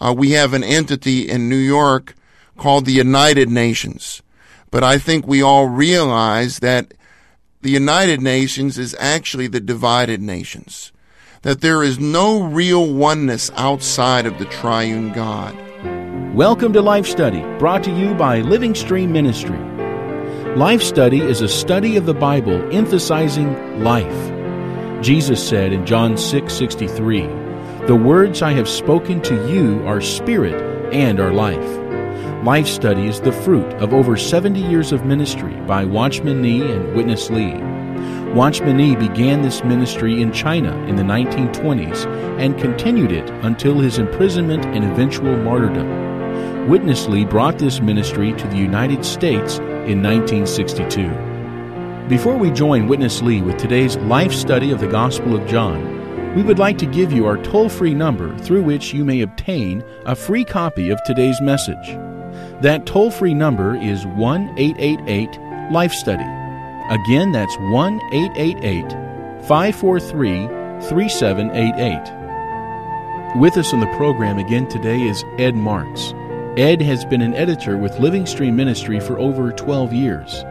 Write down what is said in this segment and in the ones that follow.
Uh, we have an entity in New York called the United Nations. But I think we all realize that the United Nations is actually the divided nations. That there is no real oneness outside of the triune God. Welcome to Life Study, brought to you by Living Stream Ministry. Life Study is a study of the Bible emphasizing life. Jesus said in John 6:63, "The words I have spoken to you are spirit and are life." Life Study is the fruit of over 70 years of ministry by Watchman Nee and Witness Lee. Watchman Nee began this ministry in China in the 1920s and continued it until his imprisonment and eventual martyrdom. Witness Lee brought this ministry to the United States in 1962. Before we join Witness Lee with today's life study of the Gospel of John, we would like to give you our toll free number through which you may obtain a free copy of today's message. That toll free number is 1 888 Life Study. Again, that's 1 888 543 3788. With us on the program again today is Ed Marks. Ed has been an editor with Living Stream Ministry for over 12 years.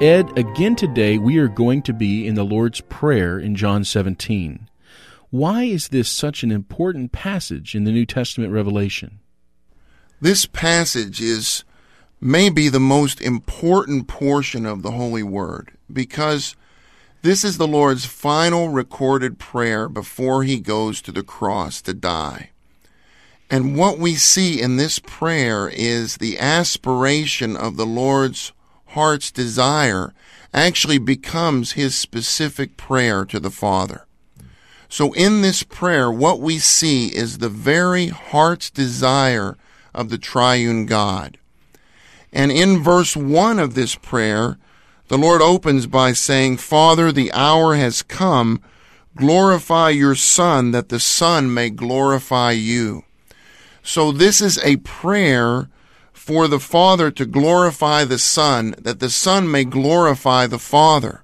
Ed, again today we are going to be in the Lord's Prayer in John 17. Why is this such an important passage in the New Testament revelation? This passage is maybe the most important portion of the Holy Word because this is the Lord's final recorded prayer before he goes to the cross to die. And what we see in this prayer is the aspiration of the Lord's heart's desire actually becomes his specific prayer to the Father. So in this prayer, what we see is the very heart's desire of the triune God. And in verse 1 of this prayer, the Lord opens by saying, Father, the hour has come. Glorify your Son, that the Son may glorify you. So this is a prayer for the Father to glorify the Son, that the Son may glorify the Father.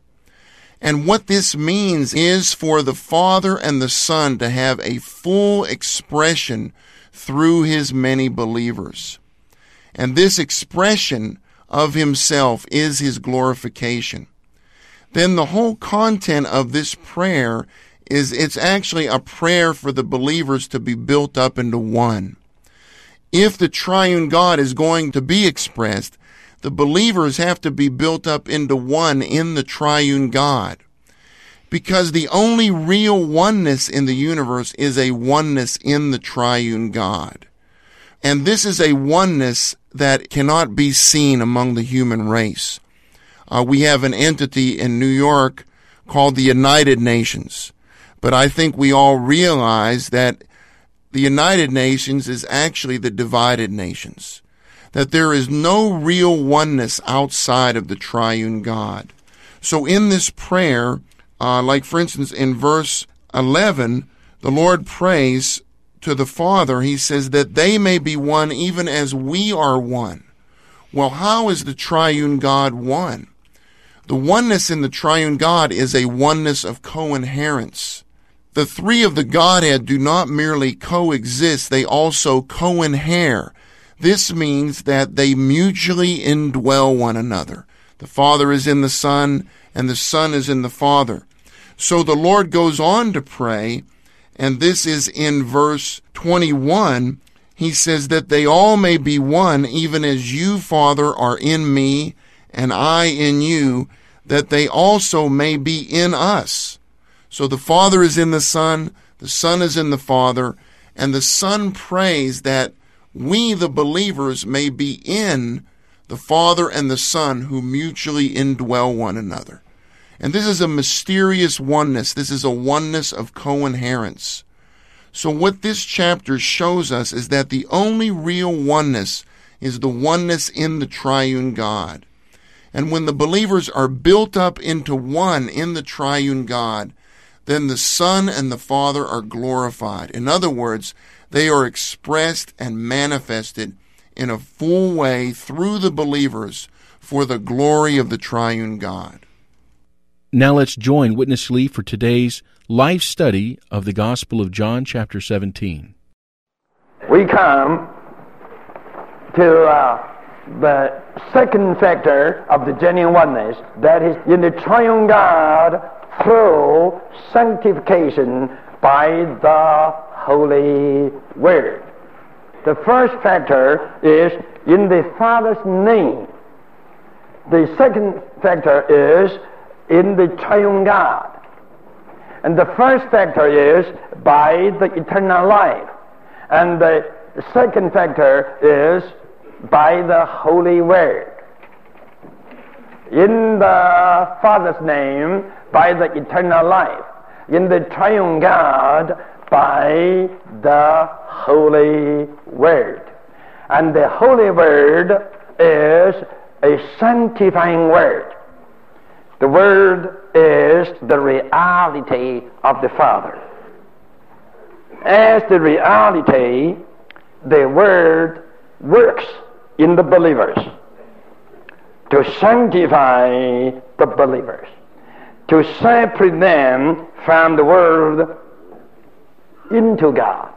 And what this means is for the Father and the Son to have a full expression through his many believers. And this expression of himself is his glorification. Then the whole content of this prayer is it's actually a prayer for the believers to be built up into one if the triune God is going to be expressed, the believers have to be built up into one in the triune God. Because the only real oneness in the universe is a oneness in the triune God. And this is a oneness that cannot be seen among the human race. Uh, we have an entity in New York called the United Nations. But I think we all realize that the United Nations is actually the divided nations. That there is no real oneness outside of the triune God. So in this prayer, uh, like for instance in verse 11, the Lord prays to the Father, He says, that they may be one even as we are one. Well, how is the triune God one? The oneness in the triune God is a oneness of co-inherence. The three of the Godhead do not merely coexist, they also co-inhere. This means that they mutually indwell one another. The Father is in the Son, and the Son is in the Father. So the Lord goes on to pray, and this is in verse 21. He says that they all may be one, even as you, Father, are in me, and I in you, that they also may be in us so the Father is in the Son, the Son is in the Father, and the Son prays that we, the believers, may be in the Father and the Son who mutually indwell one another. And this is a mysterious oneness. This is a oneness of co-inherence. So what this chapter shows us is that the only real oneness is the oneness in the triune God. And when the believers are built up into one in the triune God, then the Son and the Father are glorified. In other words, they are expressed and manifested in a full way through the believers for the glory of the triune God. Now let's join Witness Lee for today's life study of the Gospel of John, chapter 17. we come to uh, the second factor of the genuine oneness, that is in the triune God through sanctification by the Holy Word. The first factor is in the Father's name. The second factor is in the triune God. And the first factor is by the eternal life. And the second factor is by the Holy Word. In the Father's name, by the eternal life. In the triune God, by the Holy Word. And the Holy Word is a sanctifying Word. The Word is the reality of the Father. As the reality, the Word works in the believers to sanctify the believers, to separate them from the world into God.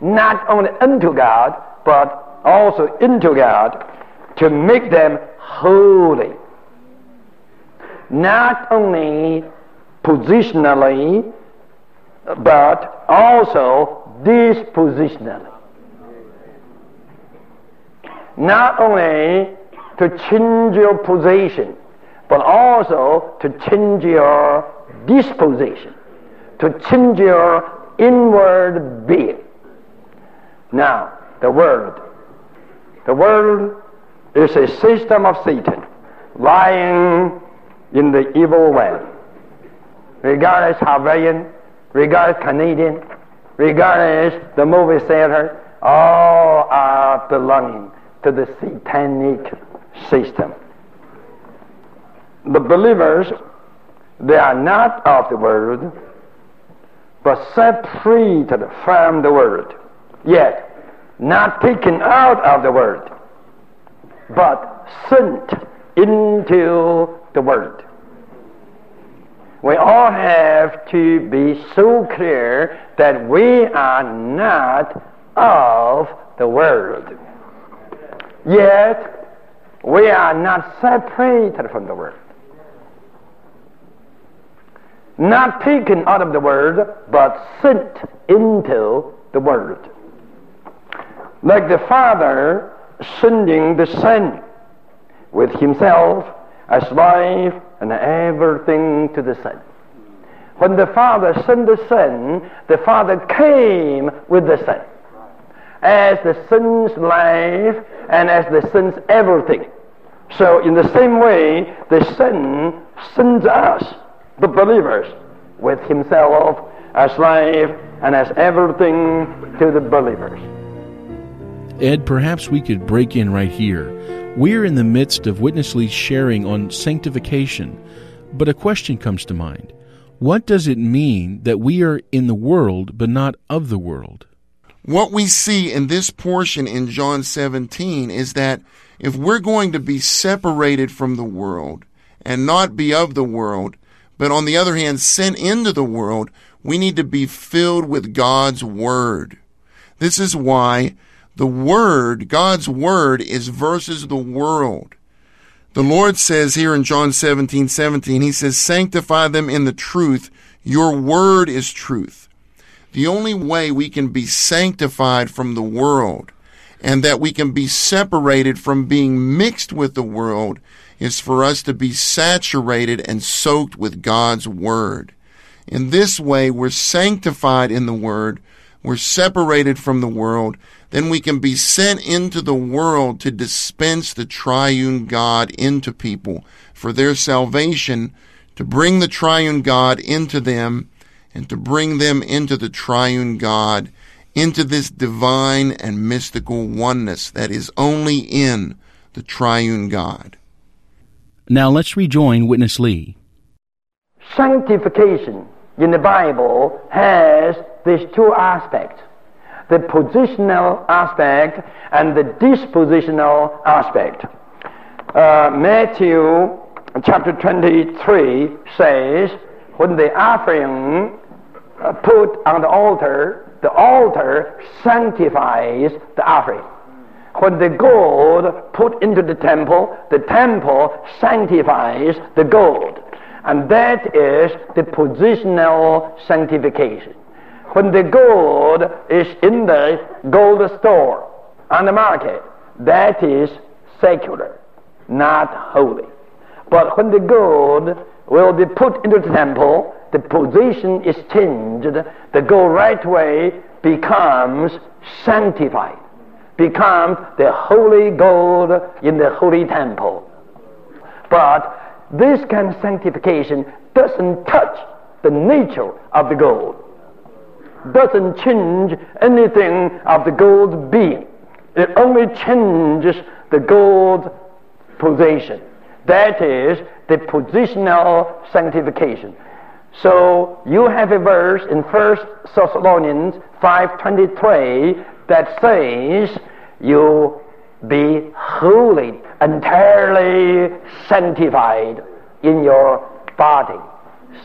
Not only into God, but also into God to make them holy. Not only positionally, but also dispositionally. Not only to change your position, but also to change your disposition, to change your inward being. Now, the world. The world is a system of Satan lying in the evil way. Regardless Hawaiian, regardless Canadian, regardless the movie theater, all are belonging to the satanic system. The believers, they are not of the world, but separated from the world, yet not taken out of the world, but sent into the world. We all have to be so clear that we are not of the world. Yet, we are not separated from the world not taken out of the world, but sent into the world. Like the Father sending the Son with Himself as life and everything to the Son. When the Father sent the Son, the Father came with the Son as the Son's life and as the Son's everything. So, in the same way, the Son sends us the believers with himself as life and as everything to the believers. Ed, perhaps we could break in right here. We're in the midst of Witness Lee's sharing on sanctification, but a question comes to mind. What does it mean that we are in the world but not of the world? What we see in this portion in John 17 is that if we're going to be separated from the world and not be of the world, but on the other hand, sent into the world, we need to be filled with God's Word. This is why the Word, God's Word, is versus the world. The Lord says here in John 17, 17, He says, Sanctify them in the truth. Your Word is truth. The only way we can be sanctified from the world and that we can be separated from being mixed with the world is for us to be saturated and soaked with God's Word. In this way, we're sanctified in the Word, we're separated from the world, then we can be sent into the world to dispense the triune God into people for their salvation, to bring the triune God into them, and to bring them into the triune God, into this divine and mystical oneness that is only in the triune God. Now let's rejoin Witness Lee. Sanctification in the Bible has these two aspects the positional aspect and the dispositional aspect. Uh, Matthew chapter 23 says, When the offering uh, put on the altar the altar sanctifies the offering. When the gold put into the temple, the temple sanctifies the gold. And that is the positional sanctification. When the gold is in the gold store on the market, that is secular, not holy. But when the gold will be put into the temple, the position is changed. The gold right way becomes sanctified, becomes the holy gold in the holy temple. But this kind of sanctification doesn't touch the nature of the gold, doesn't change anything of the gold's being. It only changes the gold position. That is the positional sanctification. So you have a verse in 1 Thessalonians 5.23 that says you be holy, entirely sanctified in your body,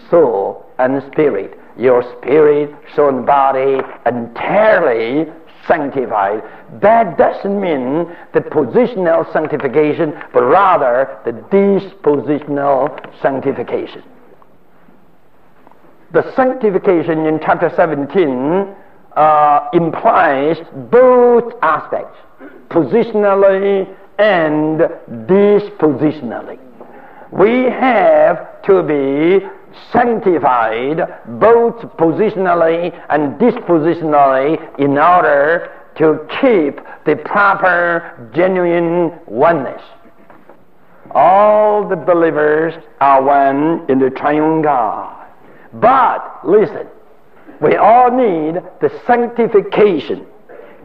soul, and spirit. Your spirit, soul, and body entirely sanctified. That doesn't mean the positional sanctification, but rather the dispositional sanctification. The sanctification in chapter 17 uh, implies both aspects, positionally and dispositionally. We have to be sanctified both positionally and dispositionally in order to keep the proper, genuine oneness. All the believers are one in the triune God. But, listen, we all need the sanctification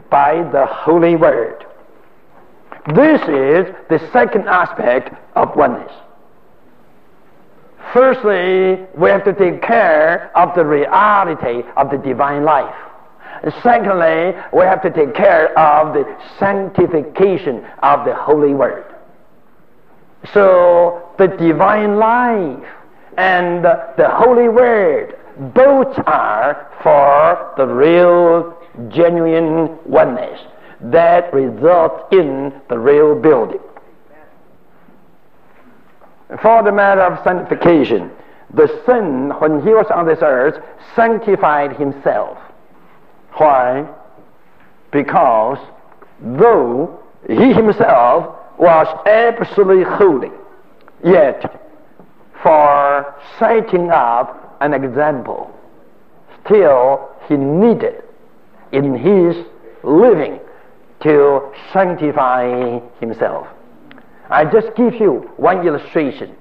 by the Holy Word. This is the second aspect of oneness. Firstly, we have to take care of the reality of the divine life. Secondly, we have to take care of the sanctification of the Holy Word. So, the divine life and the Holy Word both are for the real, genuine oneness that results in the real building. For the matter of sanctification, the Son, when he was on this earth, sanctified himself. Why? Because though he himself was absolutely holy, yet for setting up an example, still he needed in his living to sanctify himself. I just give you one illustration.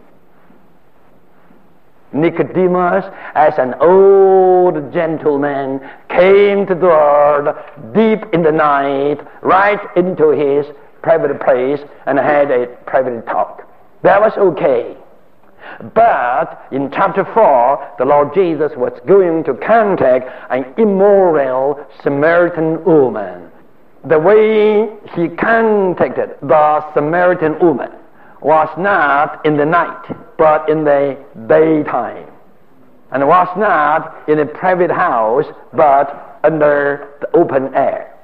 Nicodemus, as an old gentleman, came to the Lord deep in the night, right into his private place, and had a private talk. That was okay. But in chapter 4, the Lord Jesus was going to contact an immoral Samaritan woman the way he contacted the Samaritan woman was not in the night, but in the daytime. And was not in a private house, but under the open air.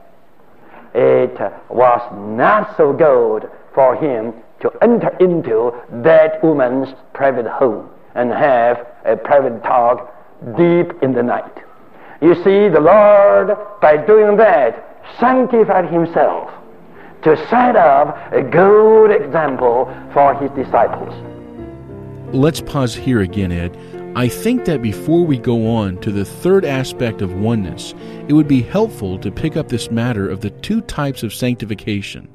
It was not so good for him to enter into that woman's private home and have a private talk deep in the night. You see, the Lord, by doing that, sanctified himself to set up a good example for his disciples. Let's pause here again, Ed. I think that before we go on to the third aspect of oneness, it would be helpful to pick up this matter of the two types of sanctification.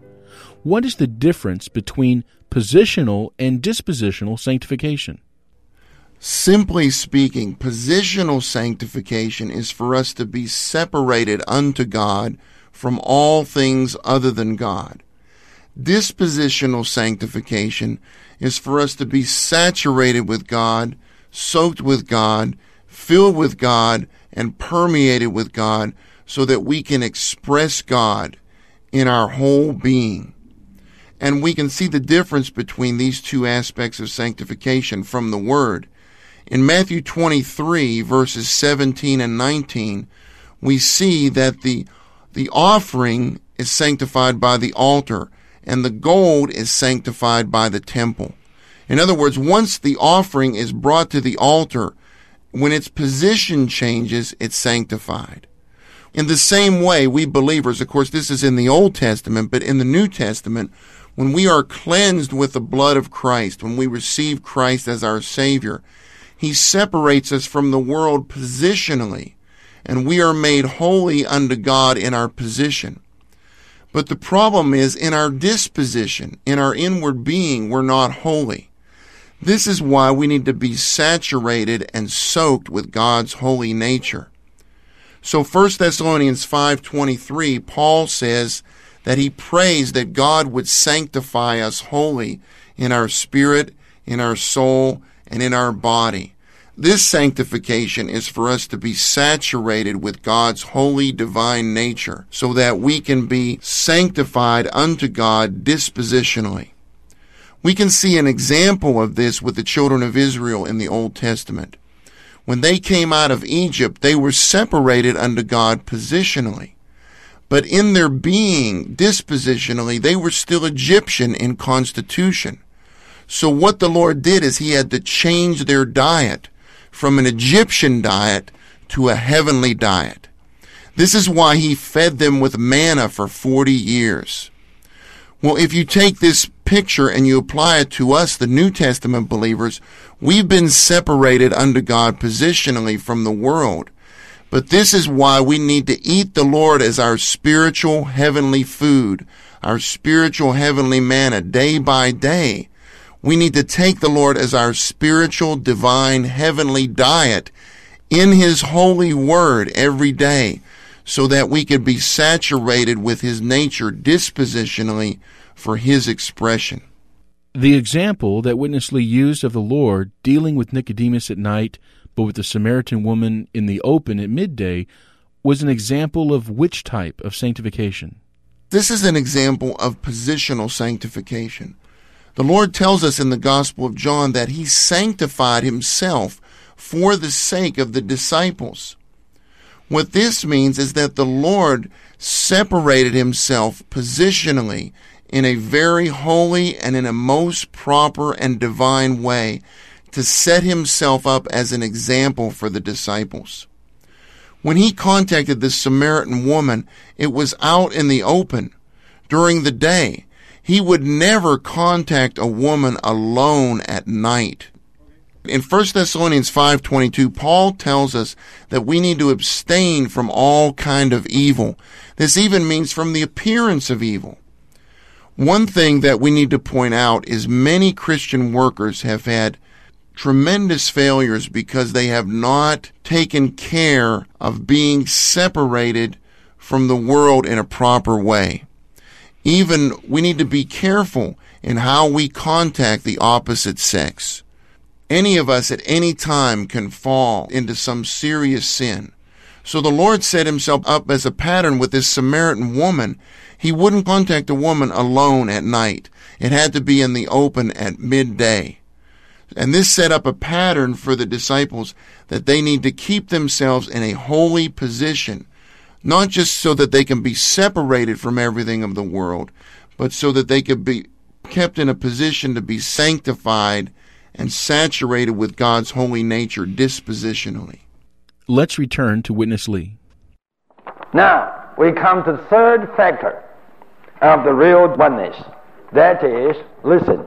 What is the difference between positional and dispositional sanctification? Simply speaking, positional sanctification is for us to be separated unto God from all things other than God. Dispositional sanctification is for us to be saturated with God, soaked with God, filled with God, and permeated with God so that we can express God in our whole being. And we can see the difference between these two aspects of sanctification from the Word. In Matthew 23, verses 17 and 19, we see that the the offering is sanctified by the altar and the gold is sanctified by the temple. In other words, once the offering is brought to the altar, when its position changes, it's sanctified. In the same way, we believers, of course, this is in the Old Testament, but in the New Testament, when we are cleansed with the blood of Christ, when we receive Christ as our Savior, He separates us from the world positionally, and we are made holy unto God in our position. But the problem is in our disposition, in our inward being, we're not holy. This is why we need to be saturated and soaked with God's holy nature. So 1 Thessalonians 5:23 Paul says that he prays that God would sanctify us wholly in our spirit, in our soul, and in our body. This sanctification is for us to be saturated with God's holy divine nature so that we can be sanctified unto God dispositionally. We can see an example of this with the children of Israel in the Old Testament. When they came out of Egypt, they were separated unto God positionally. But in their being, dispositionally, they were still Egyptian in constitution. So what the Lord did is He had to change their diet from an Egyptian diet to a heavenly diet. This is why he fed them with manna for 40 years. Well, if you take this picture and you apply it to us, the New Testament believers, we've been separated unto God positionally from the world. But this is why we need to eat the Lord as our spiritual heavenly food, our spiritual heavenly manna day by day. We need to take the Lord as our spiritual, divine, heavenly diet in His holy word every day so that we could be saturated with His nature dispositionally for His expression. The example that Witness Lee used of the Lord dealing with Nicodemus at night, but with the Samaritan woman in the open at midday, was an example of which type of sanctification? This is an example of positional sanctification. The Lord tells us in the Gospel of John that He sanctified Himself for the sake of the disciples. What this means is that the Lord separated Himself positionally in a very holy and in a most proper and divine way to set Himself up as an example for the disciples. When He contacted this Samaritan woman, it was out in the open during the day he would never contact a woman alone at night. In 1 Thessalonians 5:22, Paul tells us that we need to abstain from all kind of evil. This even means from the appearance of evil. One thing that we need to point out is many Christian workers have had tremendous failures because they have not taken care of being separated from the world in a proper way. Even we need to be careful in how we contact the opposite sex. Any of us at any time can fall into some serious sin. So the Lord set himself up as a pattern with this Samaritan woman. He wouldn't contact a woman alone at night. It had to be in the open at midday. And this set up a pattern for the disciples that they need to keep themselves in a holy position not just so that they can be separated from everything of the world, but so that they could be kept in a position to be sanctified and saturated with God's holy nature dispositionally. Let's return to Witness Lee. Now, we come to the third factor of the real oneness. That is, listen,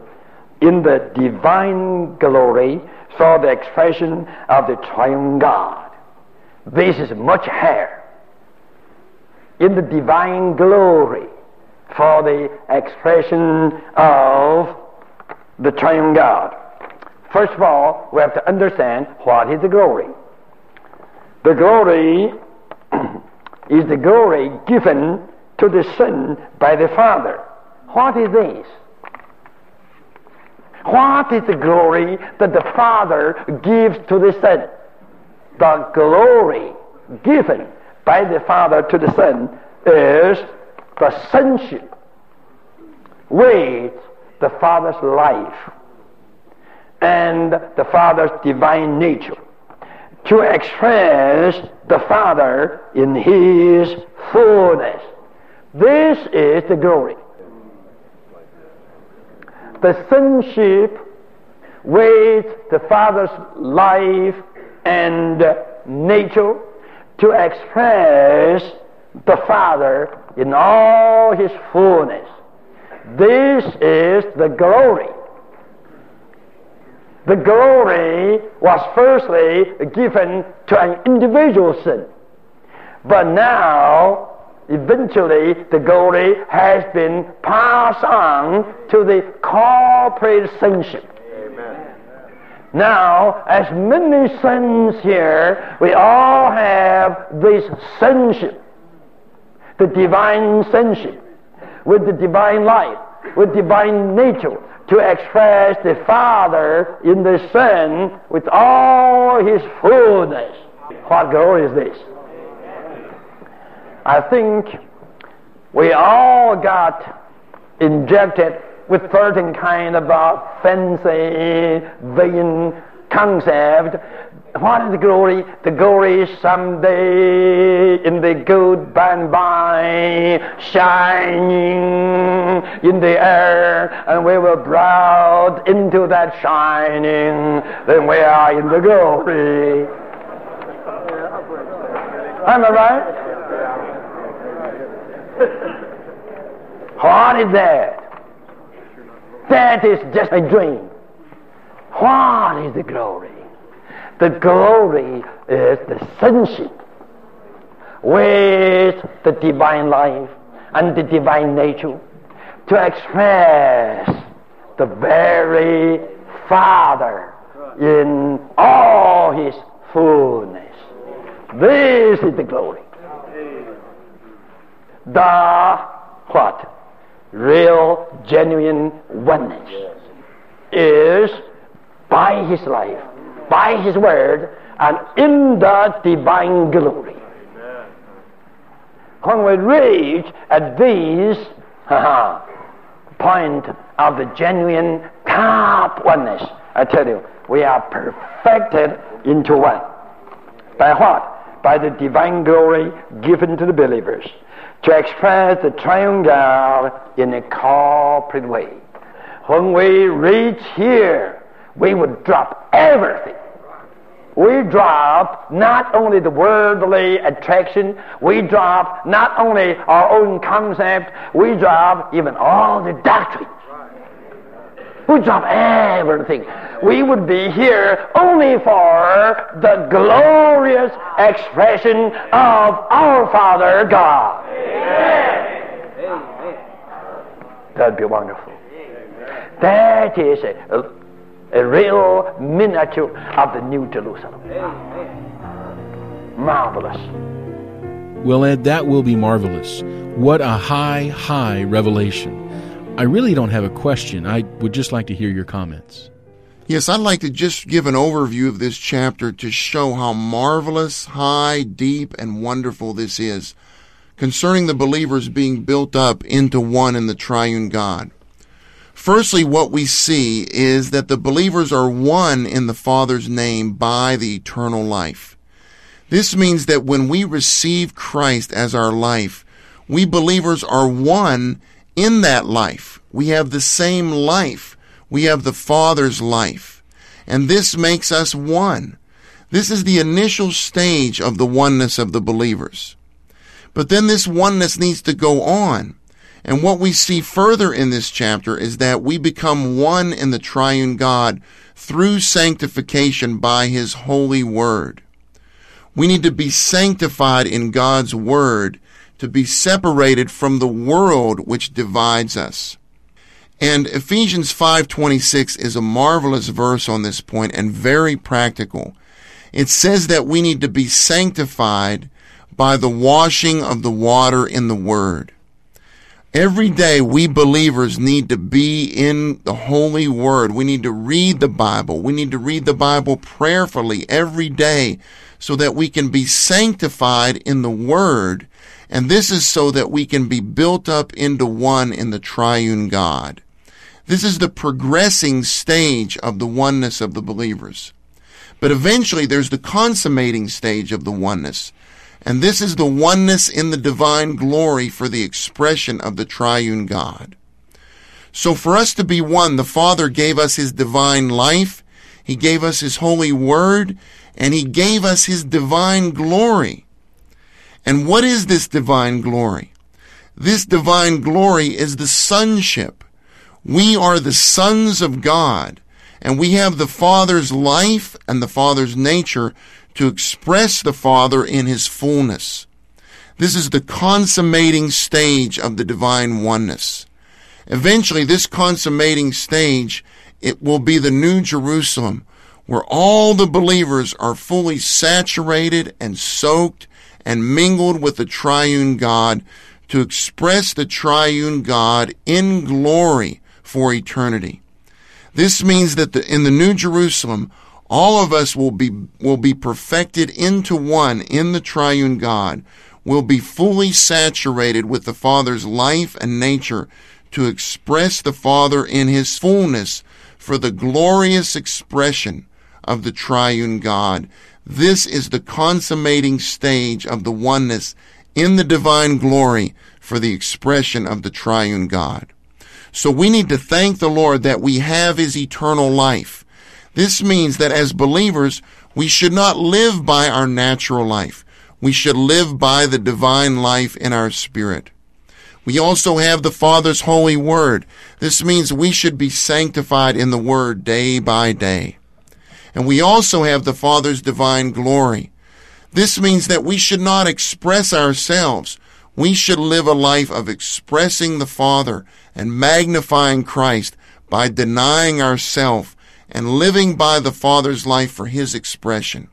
in the divine glory saw the expression of the triune God. This is much higher in the divine glory for the expression of the triune God. First of all, we have to understand what is the glory. The glory is the glory given to the Son by the Father. What is this? What is the glory that the Father gives to the Son? The glory given by the Father to the Son is the sonship with the Father's life and the Father's divine nature. to express the Father in His fullness. This is the glory. The sonship with the Father's life and nature to express the Father in all His fullness. This is the glory. The glory was firstly given to an individual sin. But now, eventually, the glory has been passed on to the corporate sonship. Now, as many sons here, we all have this sonship, the divine sonship, with the divine life, with divine nature, to express the Father in the Son with all His fullness. What glory is this? I think we all got injected with certain kind of uh, fancy, vain concept. What is the glory? The glory someday in the good by by, shining in the air, and we will brought into that shining. Then we are in the glory. Am I right? What is that? That is just a dream. What is the glory? The glory is the sonship with the divine life and the divine nature to express the very Father in all his fullness. This is the glory. The what? Real, genuine oneness is by His life, by His word, and in the divine glory. When we reach at this point of the genuine top oneness, I tell you, we are perfected into one. By what? By the divine glory given to the believers to express the triune God in a corporate way. When we reach here, we would drop everything. We drop not only the worldly attraction, we drop not only our own concept, we drop even all the doctrine. We drop everything. We would be here only for the glorious expression of our Father God. That'd be wonderful. That is a, a, real miniature of the New Jerusalem. Marvelous. Well, Ed, that will be marvelous. What a high, high revelation. I really don't have a question. I would just like to hear your comments. Yes, I'd like to just give an overview of this chapter to show how marvelous, high, deep, and wonderful this is concerning the believers being built up into one in the triune God. Firstly, what we see is that the believers are one in the Father's name by the eternal life. This means that when we receive Christ as our life, we believers are one in that life. We have the same life. We have the Father's life. And this makes us one. This is the initial stage of the oneness of the believers. But then this oneness needs to go on. And what we see further in this chapter is that we become one in the triune God through sanctification by His holy word. We need to be sanctified in God's word to be separated from the world which divides us. And Ephesians 5:26 is a marvelous verse on this point and very practical. It says that we need to be sanctified by the washing of the water in the Word. Every day we believers need to be in the Holy Word. We need to read the Bible. We need to read the Bible prayerfully every day so that we can be sanctified in the Word. And this is so that we can be built up into one in the triune God. This is the progressing stage of the oneness of the believers. But eventually there's the consummating stage of the oneness. And this is the oneness in the divine glory for the expression of the triune God. So for us to be one, the Father gave us His divine life, He gave us His holy word, and He gave us His divine glory. And what is this divine glory? This divine glory is the sonship. We are the sons of God, and we have the Father's life and the Father's nature to express the Father in His fullness. This is the consummating stage of the divine oneness. Eventually, this consummating stage, it will be the New Jerusalem, where all the believers are fully saturated and soaked and mingled with the triune God to express the triune God in glory for eternity. This means that the, in the New Jerusalem, all of us will be, will be perfected into one in the triune God, will be fully saturated with the Father's life and nature to express the Father in His fullness for the glorious expression of the triune God. This is the consummating stage of the oneness in the divine glory for the expression of the triune God. So we need to thank the Lord that we have His eternal life. This means that as believers, we should not live by our natural life. We should live by the divine life in our spirit. We also have the Father's holy word. This means we should be sanctified in the word day by day. And we also have the Father's divine glory. This means that we should not express ourselves. We should live a life of expressing the Father and magnifying Christ by denying ourselves and living by the Father's life for His expression.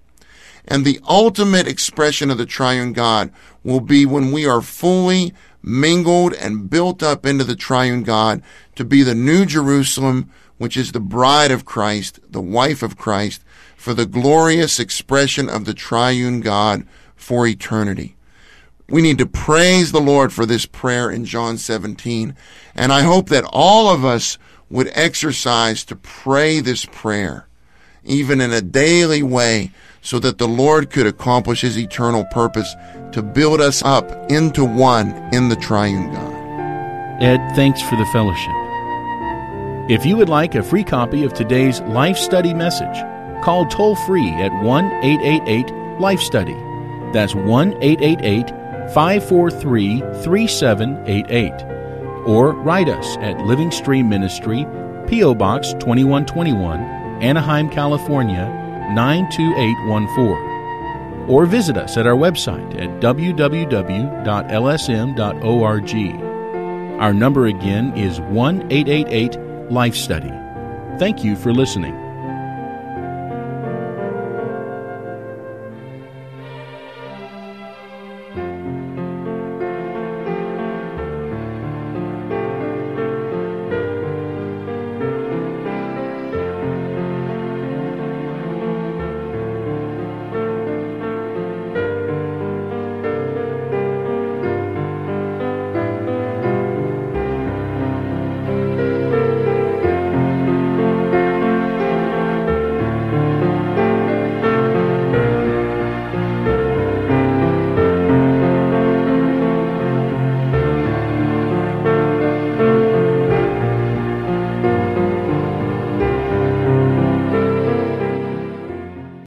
And the ultimate expression of the triune God will be when we are fully mingled and built up into the triune God to be the new Jerusalem, which is the bride of Christ, the wife of Christ, for the glorious expression of the triune God for eternity. We need to praise the Lord for this prayer in John 17. And I hope that all of us would exercise to pray this prayer, even in a daily way, so that the Lord could accomplish his eternal purpose to build us up into one in the triune God. Ed, thanks for the fellowship. If you would like a free copy of today's Life Study message, call toll free at 1 888 Life Study. That's 1 888 543 3788. Or write us at Living Stream Ministry, P.O. Box 2121, Anaheim, California 92814. Or visit us at our website at www.lsm.org. Our number again is 1 888 Life Study. Thank you for listening.